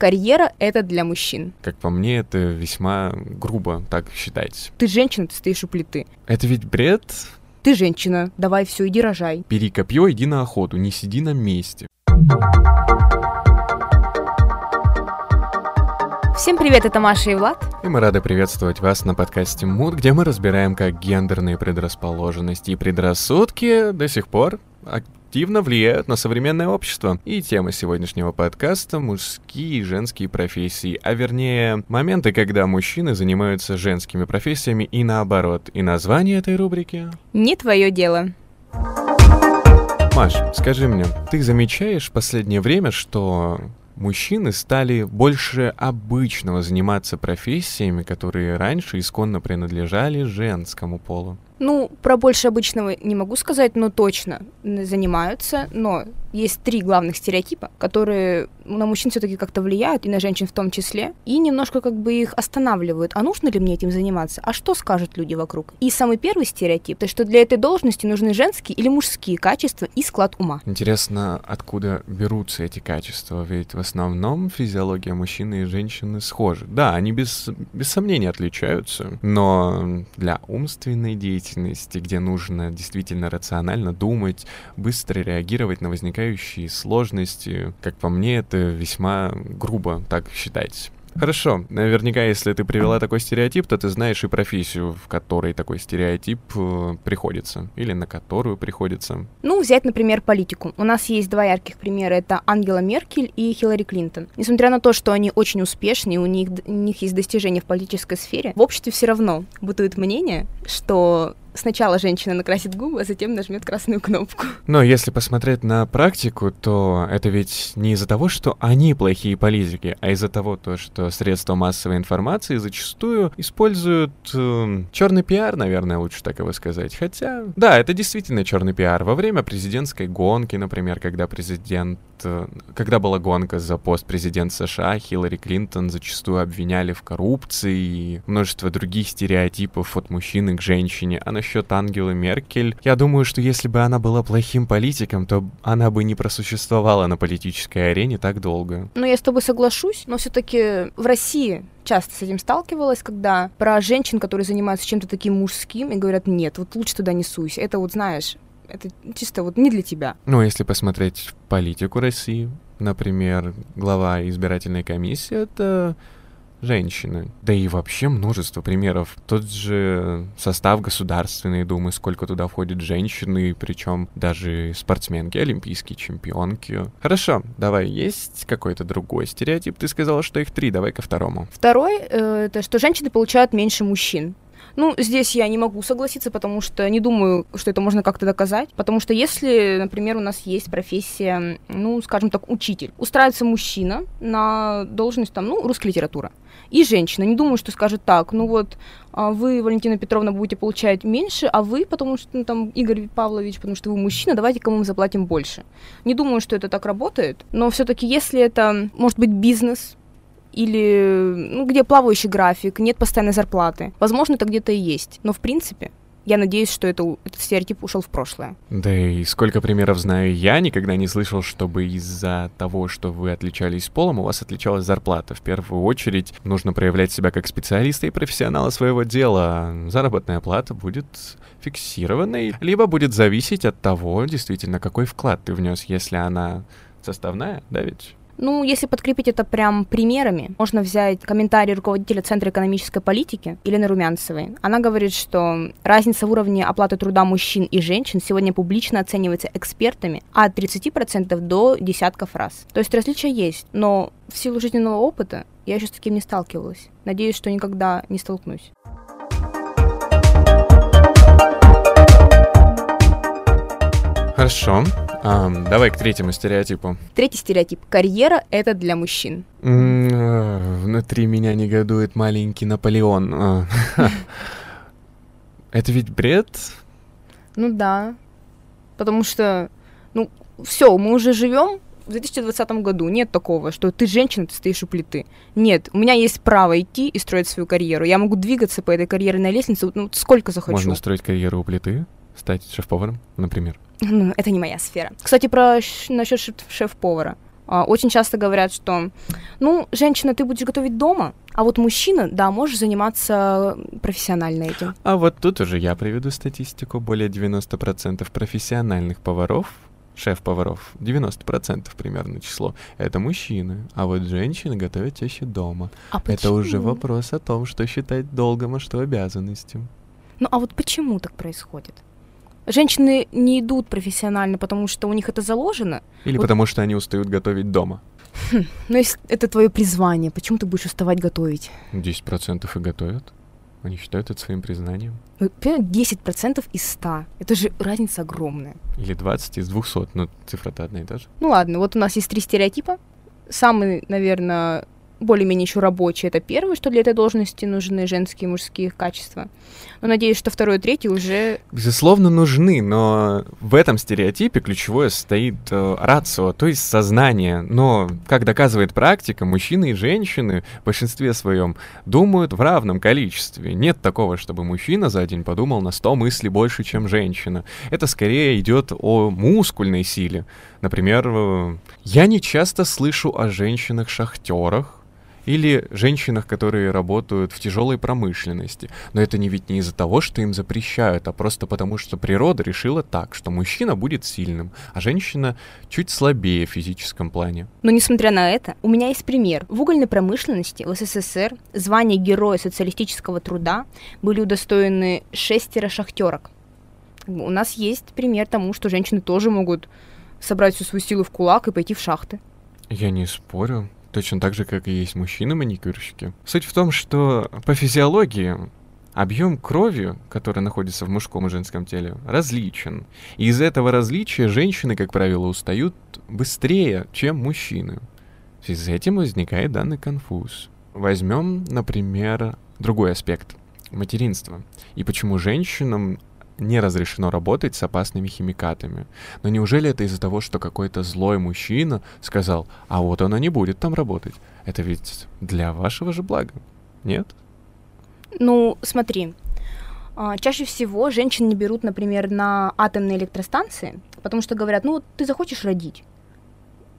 Карьера — это для мужчин. Как по мне, это весьма грубо, так считать. Ты женщина, ты стоишь у плиты. Это ведь бред? Ты женщина, давай все, иди рожай. Бери копье, иди на охоту, не сиди на месте. Всем привет, это Маша и Влад. И мы рады приветствовать вас на подкасте Муд, где мы разбираем, как гендерные предрасположенности и предрассудки до сих пор активно влияют на современное общество. И тема сегодняшнего подкаста — мужские и женские профессии, а вернее, моменты, когда мужчины занимаются женскими профессиями и наоборот. И название этой рубрики... Не твое дело. Маш, скажи мне, ты замечаешь в последнее время, что мужчины стали больше обычного заниматься профессиями, которые раньше исконно принадлежали женскому полу? Ну, про больше обычного не могу сказать, но точно занимаются. Но есть три главных стереотипа, которые на мужчин все-таки как-то влияют, и на женщин в том числе, и немножко как бы их останавливают. А нужно ли мне этим заниматься? А что скажут люди вокруг? И самый первый стереотип, то что для этой должности нужны женские или мужские качества и склад ума. Интересно, откуда берутся эти качества? Ведь в основном физиология мужчины и женщины схожи. Да, они без, без сомнения отличаются, но для умственной деятельности деятельности, где нужно действительно рационально думать, быстро реагировать на возникающие сложности. Как по мне, это весьма грубо так считать. Хорошо, наверняка, если ты привела такой стереотип, то ты знаешь и профессию, в которой такой стереотип э, приходится, или на которую приходится. Ну, взять, например, политику. У нас есть два ярких примера, это Ангела Меркель и Хиллари Клинтон. Несмотря на то, что они очень успешны, у них, у них есть достижения в политической сфере, в обществе все равно бытует мнение, что сначала женщина накрасит губы, а затем нажмет красную кнопку. Но если посмотреть на практику, то это ведь не из-за того, что они плохие политики, а из-за того, то, что средства массовой информации зачастую используют э, черный пиар, наверное, лучше так его сказать. Хотя, да, это действительно черный пиар. Во время президентской гонки, например, когда президент Э, когда была гонка за пост президента США, Хиллари Клинтон зачастую обвиняли в коррупции и множество других стереотипов от мужчины к женщине. А насчет Ангелы Меркель, я думаю, что если бы она была плохим политиком, то она бы не просуществовала на политической арене так долго. Ну, я с тобой соглашусь, но все-таки в России часто с этим сталкивалась, когда про женщин, которые занимаются чем-то таким мужским, и говорят, нет, вот лучше туда не суйся. Это вот, знаешь, это чисто вот не для тебя. Ну, если посмотреть политику России, например, глава избирательной комиссии — это женщины. Да и вообще множество примеров. Тот же состав Государственной Думы, сколько туда входит женщины, причем даже спортсменки, олимпийские чемпионки. Хорошо, давай, есть какой-то другой стереотип? Ты сказала, что их три, давай ко второму. Второй э, — это что женщины получают меньше мужчин. Ну, здесь я не могу согласиться, потому что не думаю, что это можно как-то доказать. Потому что если, например, у нас есть профессия, ну, скажем так, учитель, устраивается мужчина на должность, там, ну, русская литература, и женщина, не думаю, что скажет так, ну вот, а вы, Валентина Петровна, будете получать меньше, а вы, потому что, ну, там, Игорь Павлович, потому что вы мужчина, давайте кому мы заплатим больше. Не думаю, что это так работает, но все-таки, если это, может быть, бизнес, или ну, где плавающий график, нет постоянной зарплаты. Возможно, это где-то и есть. Но в принципе, я надеюсь, что это, этот стереотип ушел в прошлое. Да и сколько примеров знаю я, никогда не слышал, чтобы из-за того, что вы отличались полом, у вас отличалась зарплата. В первую очередь нужно проявлять себя как специалиста и профессионала своего дела. Заработная плата будет фиксированной, либо будет зависеть от того, действительно, какой вклад ты внес, если она составная, да ведь? Ну, если подкрепить это прям примерами, можно взять комментарий руководителя Центра экономической политики Елены Румянцевой. Она говорит, что разница в уровне оплаты труда мужчин и женщин сегодня публично оценивается экспертами от 30% до десятков раз. То есть различия есть, но в силу жизненного опыта я еще с таким не сталкивалась. Надеюсь, что никогда не столкнусь. Хорошо. А, давай к третьему стереотипу. Третий стереотип. Карьера — это для мужчин. М-м, внутри меня негодует маленький Наполеон. А. Это ведь бред? Ну да. Потому что, ну, все, мы уже живем в 2020 году. Нет такого, что ты женщина, ты стоишь у плиты. Нет, у меня есть право идти и строить свою карьеру. Я могу двигаться по этой карьерной лестнице ну, сколько захочу. Можно строить карьеру у плиты? Стать шеф-поваром, например? Ну, это не моя сфера. Кстати, про насчет шеф-повара. А, очень часто говорят, что, ну, женщина, ты будешь готовить дома, а вот мужчина, да, можешь заниматься профессионально этим. А вот тут уже я приведу статистику. Более 90% профессиональных поваров шеф-поваров, 90% примерно число, это мужчины. А вот женщины готовят чаще дома. А это уже вопрос о том, что считать долгом, а что обязанностью. Ну а вот почему так происходит? Женщины не идут профессионально, потому что у них это заложено. Или вот. потому что они устают готовить дома. Хм, ну, если это твое призвание, почему ты будешь уставать готовить? 10% и готовят. Они считают это своим признанием. Ну, 10% из 100. Это же разница огромная. Или 20 из 200, но цифра-то одна и та же. Ну ладно, вот у нас есть три стереотипа. Самый, наверное, более-менее еще рабочие. Это первое, что для этой должности нужны женские и мужские качества. Но надеюсь, что второе и третье уже... Безусловно, нужны, но в этом стереотипе ключевое стоит э, рацио, то есть сознание. Но, как доказывает практика, мужчины и женщины в большинстве своем думают в равном количестве. Нет такого, чтобы мужчина за день подумал на 100 мыслей больше, чем женщина. Это скорее идет о мускульной силе. Например, э, я не часто слышу о женщинах-шахтерах, или женщинах, которые работают в тяжелой промышленности. Но это не ведь не из-за того, что им запрещают, а просто потому, что природа решила так, что мужчина будет сильным, а женщина чуть слабее в физическом плане. Но несмотря на это, у меня есть пример. В угольной промышленности в СССР звание Героя социалистического труда были удостоены шестеро шахтерок. У нас есть пример тому, что женщины тоже могут собрать всю свою силу в кулак и пойти в шахты. Я не спорю точно так же, как и есть мужчины-маникюрщики. Суть в том, что по физиологии объем крови, который находится в мужском и женском теле, различен. И из этого различия женщины, как правило, устают быстрее, чем мужчины. В связи с этим возникает данный конфуз. Возьмем, например, другой аспект материнства. И почему женщинам не разрешено работать с опасными химикатами. Но неужели это из-за того, что какой-то злой мужчина сказал, а вот она не будет там работать? Это ведь для вашего же блага, нет? Ну, смотри, а, чаще всего женщин не берут, например, на атомные электростанции, потому что говорят, ну, ты захочешь родить,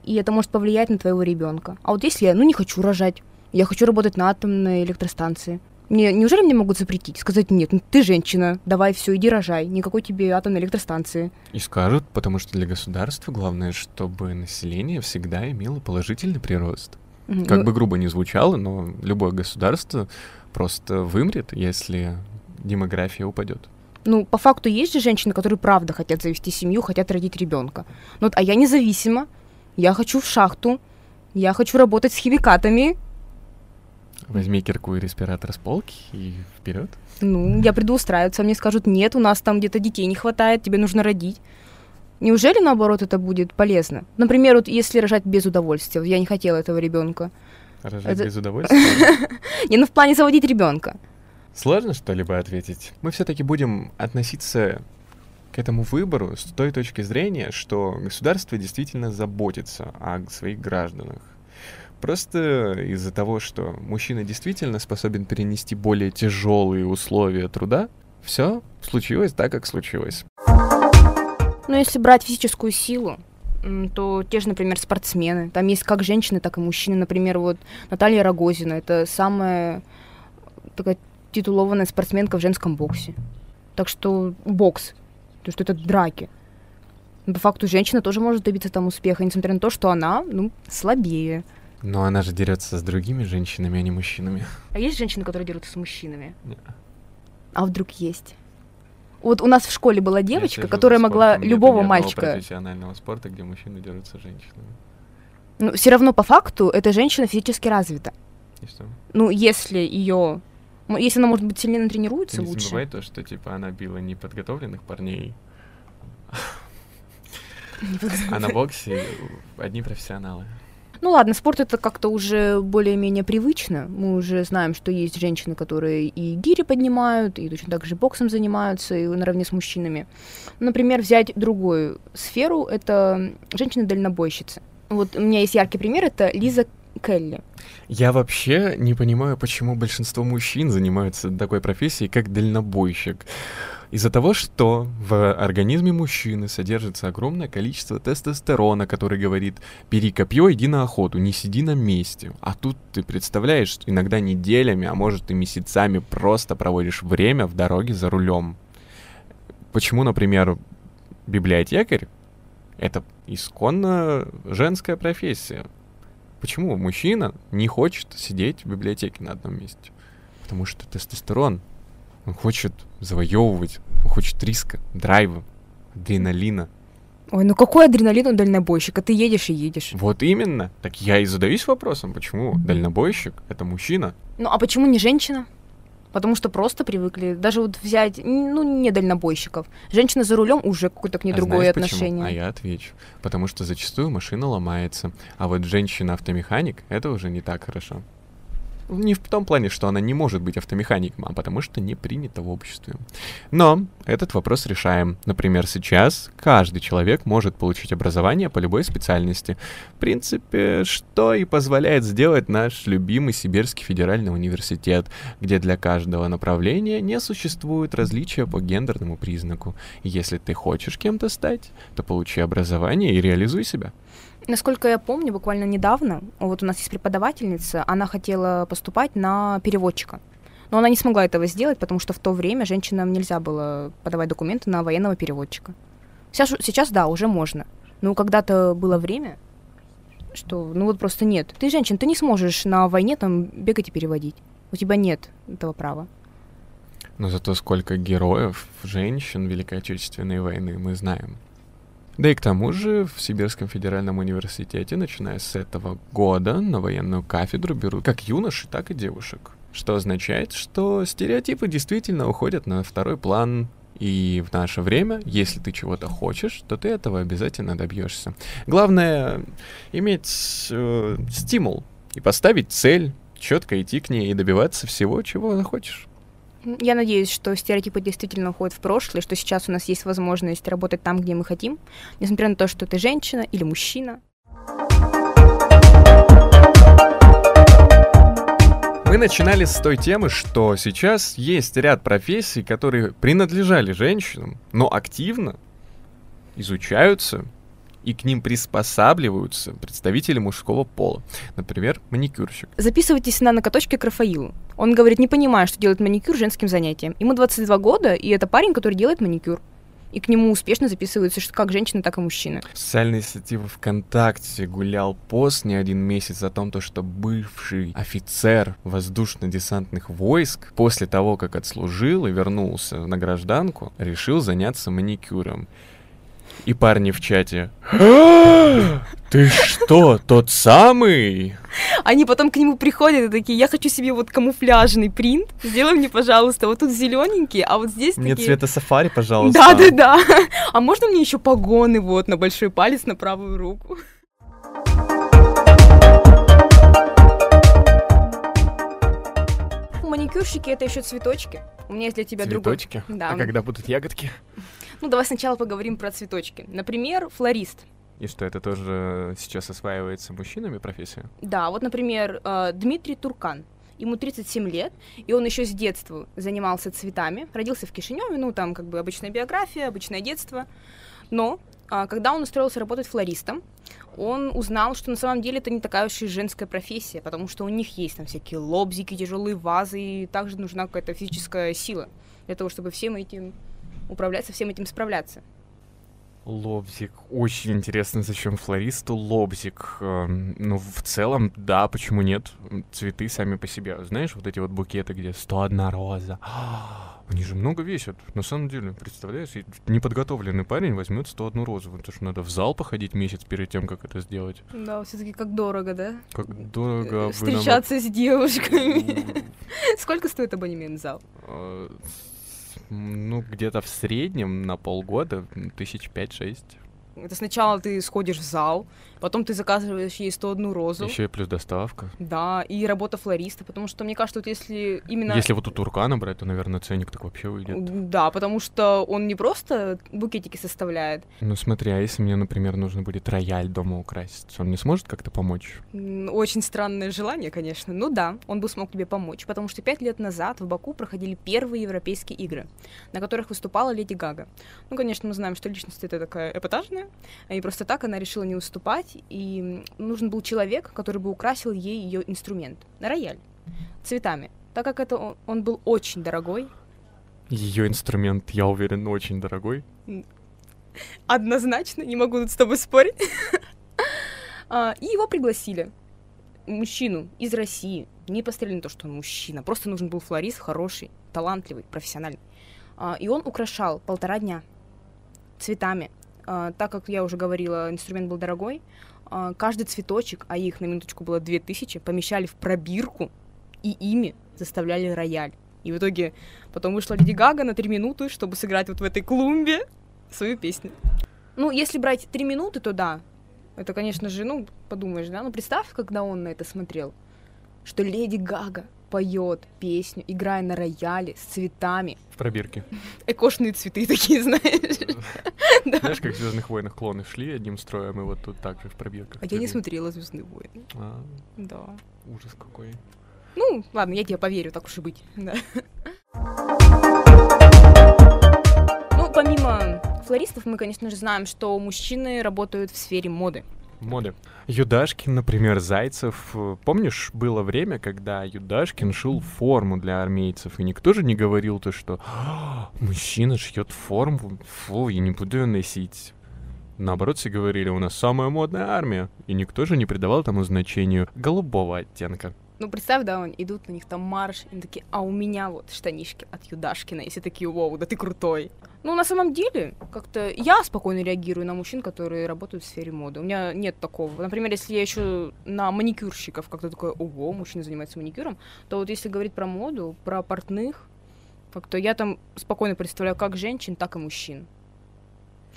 и это может повлиять на твоего ребенка. А вот если я, ну, не хочу рожать, я хочу работать на атомной электростанции, мне, неужели мне могут запретить? Сказать, нет, ну ты женщина, давай все, иди рожай, никакой тебе атомной электростанции. И скажут, потому что для государства главное, чтобы население всегда имело положительный прирост. Mm-hmm. Как ну... бы грубо не звучало, но любое государство просто вымрет, если демография упадет. Ну, по факту есть же женщины, которые правда хотят завести семью, хотят родить ребенка. Ну, а я независима, я хочу в шахту, я хочу работать с химикатами, Возьми кирку и респиратор с полки и вперед. Ну, я приду устраиваться, мне скажут, нет, у нас там где-то детей не хватает, тебе нужно родить. Неужели, наоборот, это будет полезно? Например, вот если рожать без удовольствия, я не хотела этого ребенка. Рожать это... без удовольствия? Не, ну в плане заводить ребенка. Сложно что-либо ответить. Мы все-таки будем относиться к этому выбору с той точки зрения, что государство действительно заботится о своих гражданах. Просто из-за того, что мужчина действительно способен перенести более тяжелые условия труда, все случилось так, как случилось. Ну, если брать физическую силу, то те же, например, спортсмены. Там есть как женщины, так и мужчины. Например, вот Наталья Рогозина. Это самая такая титулованная спортсменка в женском боксе. Так что бокс. То, что это драки. Но по факту женщина тоже может добиться там успеха, несмотря на то, что она, ну, слабее. Но она же дерется с другими женщинами, а не мужчинами. А есть женщины, которые дерутся с мужчинами? Нет. А вдруг есть? Вот у нас в школе была девочка, которая могла спортом. любого Нет мальчика. профессионального спорта, где мужчины дерутся с женщинами. Ну, все равно по факту эта женщина физически развита. И что? Ну, если ее. Если она, может быть, сильнее тренируется, Ты лучше. Не то, что типа она била неподготовленных парней. А на боксе одни профессионалы. Ну ладно, спорт это как-то уже более-менее привычно. Мы уже знаем, что есть женщины, которые и гири поднимают, и точно так же боксом занимаются, и наравне с мужчинами. Например, взять другую сферу, это женщины-дальнобойщицы. Вот у меня есть яркий пример, это Лиза Келли. Я вообще не понимаю, почему большинство мужчин занимаются такой профессией, как дальнобойщик. Из-за того, что в организме мужчины содержится огромное количество тестостерона, который говорит, бери копье, иди на охоту, не сиди на месте. А тут ты представляешь, иногда неделями, а может и месяцами просто проводишь время в дороге за рулем. Почему, например, библиотекарь — это исконно женская профессия? Почему мужчина не хочет сидеть в библиотеке на одном месте? Потому что тестостерон — он хочет завоевывать, он хочет риска, драйва, адреналина. Ой, ну какой адреналин у дальнобойщика? Ты едешь и едешь. Вот именно. Так я и задаюсь вопросом, почему дальнобойщик — это мужчина? Ну а почему не женщина? Потому что просто привыкли. Даже вот взять, ну, не дальнобойщиков. Женщина за рулем уже какое-то к ней а другое знаешь, отношение. Почему? А я отвечу. Потому что зачастую машина ломается. А вот женщина-автомеханик — это уже не так хорошо. Не в том плане, что она не может быть автомехаником, а потому что не принято в обществе. Но этот вопрос решаем. Например, сейчас каждый человек может получить образование по любой специальности. В принципе, что и позволяет сделать наш любимый Сибирский федеральный университет, где для каждого направления не существует различия по гендерному признаку. если ты хочешь кем-то стать, то получи образование и реализуй себя. Насколько я помню, буквально недавно, вот у нас есть преподавательница, она хотела поступать на переводчика. Но она не смогла этого сделать, потому что в то время женщинам нельзя было подавать документы на военного переводчика. Сейчас, сейчас да, уже можно. Но когда-то было время, что ну вот просто нет. Ты женщина, ты не сможешь на войне там бегать и переводить. У тебя нет этого права. Но зато сколько героев, женщин Великой Отечественной войны мы знаем. Да и к тому же в Сибирском федеральном университете, начиная с этого года, на военную кафедру берут как юношей, так и девушек. Что означает, что стереотипы действительно уходят на второй план, и в наше время, если ты чего-то хочешь, то ты этого обязательно добьешься. Главное иметь э, стимул и поставить цель, четко идти к ней и добиваться всего, чего хочешь. Я надеюсь, что стереотипы действительно уходят в прошлое, что сейчас у нас есть возможность работать там, где мы хотим, несмотря на то, что ты женщина или мужчина. Мы начинали с той темы, что сейчас есть ряд профессий, которые принадлежали женщинам, но активно изучаются и к ним приспосабливаются представители мужского пола. Например, маникюрщик. Записывайтесь на накаточке к Рафаилу. Он говорит, не понимая, что делает маникюр женским занятием. Ему 22 года, и это парень, который делает маникюр и к нему успешно записываются как женщины, так и мужчины. В социальной сети ВКонтакте гулял пост не один месяц о том, то, что бывший офицер воздушно-десантных войск после того, как отслужил и вернулся на гражданку, решил заняться маникюром. И парни в чате. Ты что, тот самый? Они потом к нему приходят и такие, я хочу себе вот камуфляжный принт, сделай мне, пожалуйста, вот тут зелененький, а вот здесь Мне такие... цвета сафари, пожалуйста. Да, да, да. А можно мне еще погоны вот на большой палец, на правую руку? Маникюрщики это еще цветочки. У меня есть для тебя другой. Цветочки? Да. А когда будут ягодки? Ну, давай сначала поговорим про цветочки. Например, флорист. И что, это тоже сейчас осваивается мужчинами профессия? Да, вот, например, э, Дмитрий Туркан. Ему 37 лет, и он еще с детства занимался цветами. Родился в Кишиневе, ну, там как бы обычная биография, обычное детство. Но а, когда он устроился работать флористом, он узнал, что на самом деле это не такая уж и женская профессия, потому что у них есть там всякие лобзики, тяжелые вазы, и также нужна какая-то физическая сила для того, чтобы всем этим управлять, со всем этим справляться. Лобзик. Очень интересно, зачем флористу лобзик. Эм, ну, в целом, да, почему нет? Цветы сами по себе. Знаешь, вот эти вот букеты, где 101 роза. Они же много весят. На самом деле, представляешь, неподготовленный парень возьмет 101 розу. Это же надо в зал походить месяц перед тем, как это сделать. Да, все-таки как дорого, да? Как дорого. Встречаться с девушками. Сколько стоит абонемент в зал? Ну, где-то в среднем на полгода тысяч пять-шесть. Это сначала ты сходишь в зал, потом ты заказываешь ей 101 розу. Еще и плюс доставка. Да, и работа флориста, потому что мне кажется, вот если именно... Если вот у Туркана брать, то, наверное, ценник так вообще выйдет. Да, потому что он не просто букетики составляет. Ну смотри, а если мне, например, нужно будет рояль дома украсить, он не сможет как-то помочь? Очень странное желание, конечно. Ну да, он бы смог тебе помочь, потому что пять лет назад в Баку проходили первые европейские игры, на которых выступала Леди Гага. Ну, конечно, мы знаем, что личность это такая эпатажная, и просто так она решила не уступать, и нужен был человек, который бы украсил ей ее инструмент, рояль, цветами. Так как это он был очень дорогой. Ее инструмент, я уверен, очень дорогой. Однозначно, не могу тут с тобой спорить. А, и его пригласили. Мужчину из России. Не посмотрели на то, что он мужчина. Просто нужен был флорист хороший, талантливый, профессиональный. А, и он украшал полтора дня цветами. А, так как я уже говорила, инструмент был дорогой, каждый цветочек, а их на минуточку было две тысячи, помещали в пробирку и ими заставляли рояль. И в итоге потом вышла Леди Гага на три минуты, чтобы сыграть вот в этой клумбе свою песню. Ну, если брать три минуты, то да. Это, конечно же, ну, подумаешь, да? Ну, представь, когда он на это смотрел, что Леди Гага поет песню, играя на рояле с цветами. В пробирке. Экошные цветы такие, знаешь. Знаешь, как в Звездных войнах клоны шли одним строем, и вот тут также в пробирках. А я не смотрела Звездные войны. А, Да. ужас какой. Ну, ладно, я тебе поверю, так уж и быть. Да. Ну, помимо флористов, мы, конечно же, знаем, что мужчины работают в сфере моды. Моды. Юдашкин, например, Зайцев. Помнишь, было время, когда Юдашкин шил форму для армейцев, и никто же не говорил то, что «А, мужчина шьет форму, фу, я не буду ее носить. Наоборот, все говорили, у нас самая модная армия, и никто же не придавал тому значению голубого оттенка. Ну, представь, да, они идут, на них там марш, и они такие, а у меня вот штанишки от Юдашкина, и все такие, вау, да ты крутой. Ну, на самом деле, как-то я спокойно реагирую на мужчин, которые работают в сфере моды. У меня нет такого. Например, если я еще на маникюрщиков как-то такое, ого, мужчина занимается маникюром, то вот если говорить про моду, про портных, как-то я там спокойно представляю как женщин, так и мужчин.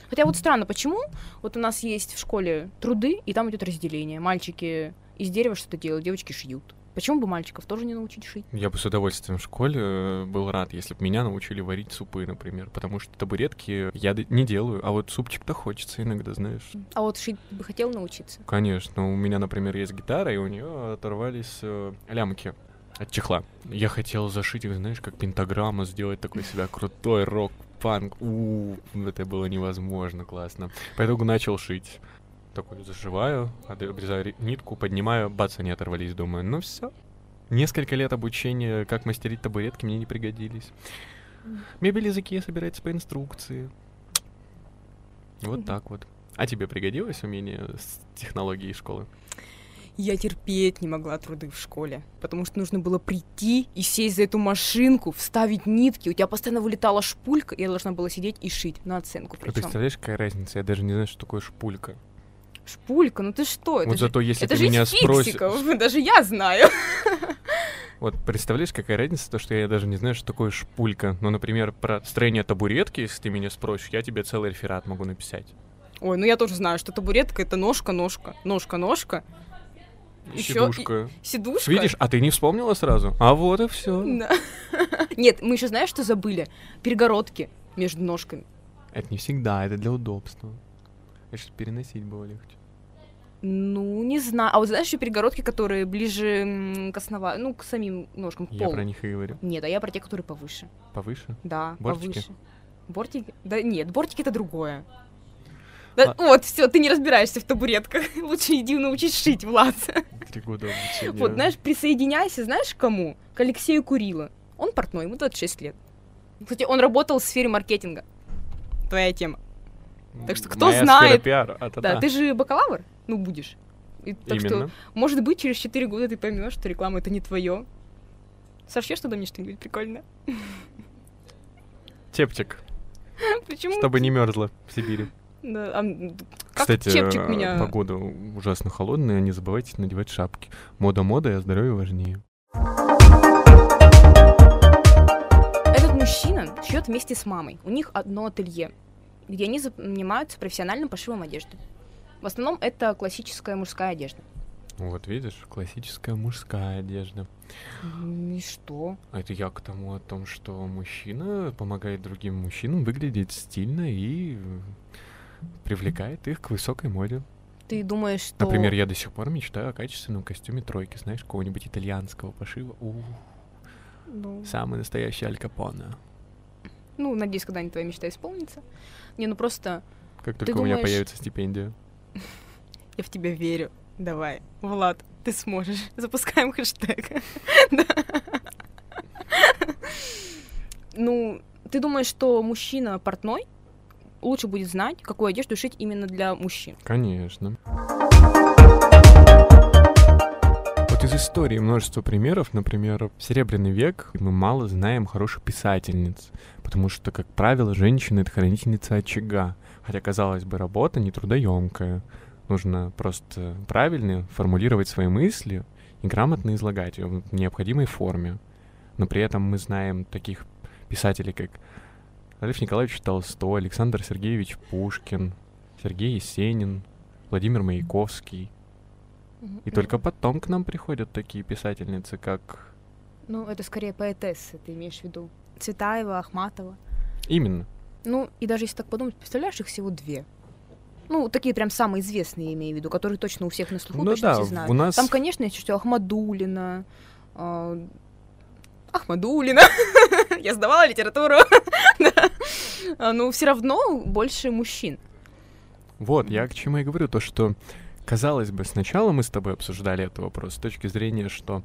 Хотя вот странно, почему вот у нас есть в школе труды, и там идет разделение. Мальчики из дерева что-то делают, девочки шьют. Почему бы мальчиков тоже не научить шить? Я бы с удовольствием в школе э, был рад, если бы меня научили варить супы, например, потому что табуретки я не делаю, а вот супчик-то хочется иногда, знаешь. А вот шить ты бы хотел научиться? Конечно, у меня, например, есть гитара, и у нее оторвались э, лямки от чехла. Я хотел зашить их, знаешь, как пентаграмма, сделать такой себя крутой рок, панк. У, это было невозможно классно. По итогу начал шить. Такой зашиваю, од- обрезаю нитку, поднимаю, бац, они оторвались, думаю, ну все. Несколько лет обучения, как мастерить табуретки, мне не пригодились. Мебель из Икеи собирается по инструкции. Вот Мгм. так вот. А тебе пригодилось умение с технологией школы? Я терпеть не могла труды в школе, потому что нужно было прийти и сесть за эту машинку, вставить нитки. У тебя постоянно вылетала шпулька, и я должна была сидеть и шить на оценку. А Причем представляешь, какая разница? Я даже не знаю, что такое шпулька. Шпулька, ну ты что? Это вот же, зато если это ты же меня спросишь... даже я знаю. Вот представляешь, какая разница, то, что я даже не знаю, что такое шпулька. Ну, например, про строение табуретки, если ты меня спросишь, я тебе целый реферат могу написать. Ой, ну я тоже знаю, что табуретка это ножка-ножка, ножка-ножка, Ещё и- Сидушка. сидушка. Видишь, а ты не вспомнила сразу? А вот и все. Да. Нет, мы еще знаешь, что забыли? Перегородки между ножками. Это не всегда, это для удобства. Чтобы переносить было легче. Ну, не знаю. А вот знаешь еще перегородки, которые ближе к основа... ну, к самим ножкам, к Я полу? про них и говорю. Нет, а я про те, которые повыше. Повыше? Да, Бортики? повыше. Бортики? Да нет, бортики это другое. Да, А- Вот, все, ты не разбираешься в табуретках. Лучше иди научись шить, Влад. Три года обучения. Вот, знаешь, присоединяйся, знаешь, к кому? К Алексею Курила. Он портной, ему 26 лет. Кстати, он работал в сфере маркетинга. Твоя тема. Так что кто Моя знает? пиара, а-та-та. Да, ты же бакалавр? Ну, будешь. И так Именно. что, может быть, через 4 года ты поймешь, что реклама это не твое. Сошьешь туда мне что-нибудь прикольное? Тепчик, Почему? чтобы не мерзла в Сибири. Да, а, Кстати, чепчик э, меня... погода ужасно холодная, не забывайте надевать шапки. Мода мода, а здоровье важнее. Этот мужчина шьет вместе с мамой. У них одно ателье. Где они занимаются профессиональным пошивом одежды. В основном это классическая мужская одежда. Вот видишь, классическая мужская одежда. И что? Это я к тому о том, что мужчина помогает другим мужчинам выглядеть стильно и привлекает их к высокой моде. Ты думаешь, что... Например, я до сих пор мечтаю о качественном костюме тройки, знаешь, какого-нибудь итальянского пошива. У, Ну, самый настоящий Аль Капоне. Ну, надеюсь, когда-нибудь твоя мечта исполнится. Не, ну просто Как только у меня думаешь- появится стипендия. я в тебя верю. Давай, Влад, ты сможешь. Запускаем хэштег. Ну, ты думаешь, что мужчина портной лучше будет знать, какую одежду шить именно для мужчин? Конечно. Вот истории множество примеров. Например, в Серебряный век мы мало знаем хороших писательниц, потому что, как правило, женщина — это хранительница очага. Хотя, казалось бы, работа нетрудоемкая. Нужно просто правильно формулировать свои мысли и грамотно излагать ее в необходимой форме. Но при этом мы знаем таких писателей, как Лев Николаевич Толстой, Александр Сергеевич Пушкин, Сергей Есенин, Владимир Маяковский. И только потом к нам приходят такие писательницы, как... Ну, это скорее поэтессы, ты имеешь в виду. Цветаева, Ахматова. Именно. Ну, и даже если так подумать, представляешь, их всего две. Ну, такие прям самые известные, я имею в виду, которые точно у всех на слуху, Ну точно да, все знают. у нас- Там, конечно, есть что Ахмадулина. а, Ахмадулина. Я сдавала литературу. Да. А, Ну, все равно больше мужчин. Вот, я к чему и говорю, то, что, казалось бы, сначала мы с тобой обсуждали этот вопрос с точки зрения, что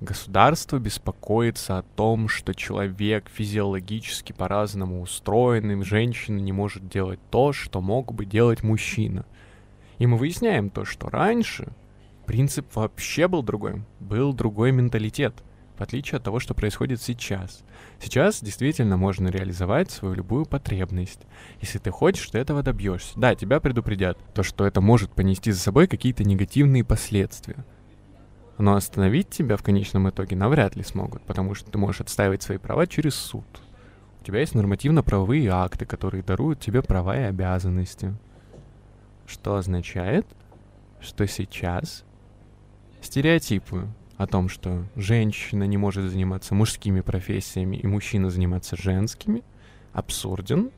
государство беспокоится о том, что человек физиологически по-разному устроен, и женщина не может делать то, что мог бы делать мужчина. И мы выясняем то, что раньше принцип вообще был другой, был другой менталитет, в отличие от того, что происходит сейчас. Сейчас действительно можно реализовать свою любую потребность. Если ты хочешь, ты этого добьешься. Да, тебя предупредят, то, что это может понести за собой какие-то негативные последствия. Но остановить тебя в конечном итоге навряд ли смогут, потому что ты можешь отстаивать свои права через суд. У тебя есть нормативно-правовые акты, которые даруют тебе права и обязанности. Что означает, что сейчас стереотипы о том, что женщина не может заниматься мужскими профессиями и мужчина заниматься женскими, абсурден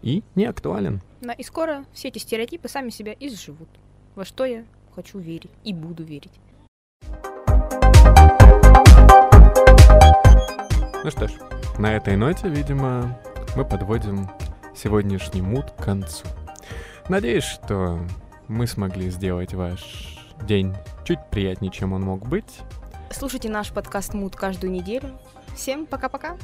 и не актуален. Да, и скоро все эти стереотипы сами себя изживут. Во что я хочу верить и буду верить. Ну что ж, на этой ноте, видимо, мы подводим сегодняшний мут к концу. Надеюсь, что мы смогли сделать ваш день чуть приятнее, чем он мог быть. Слушайте наш подкаст Мут каждую неделю. Всем пока-пока.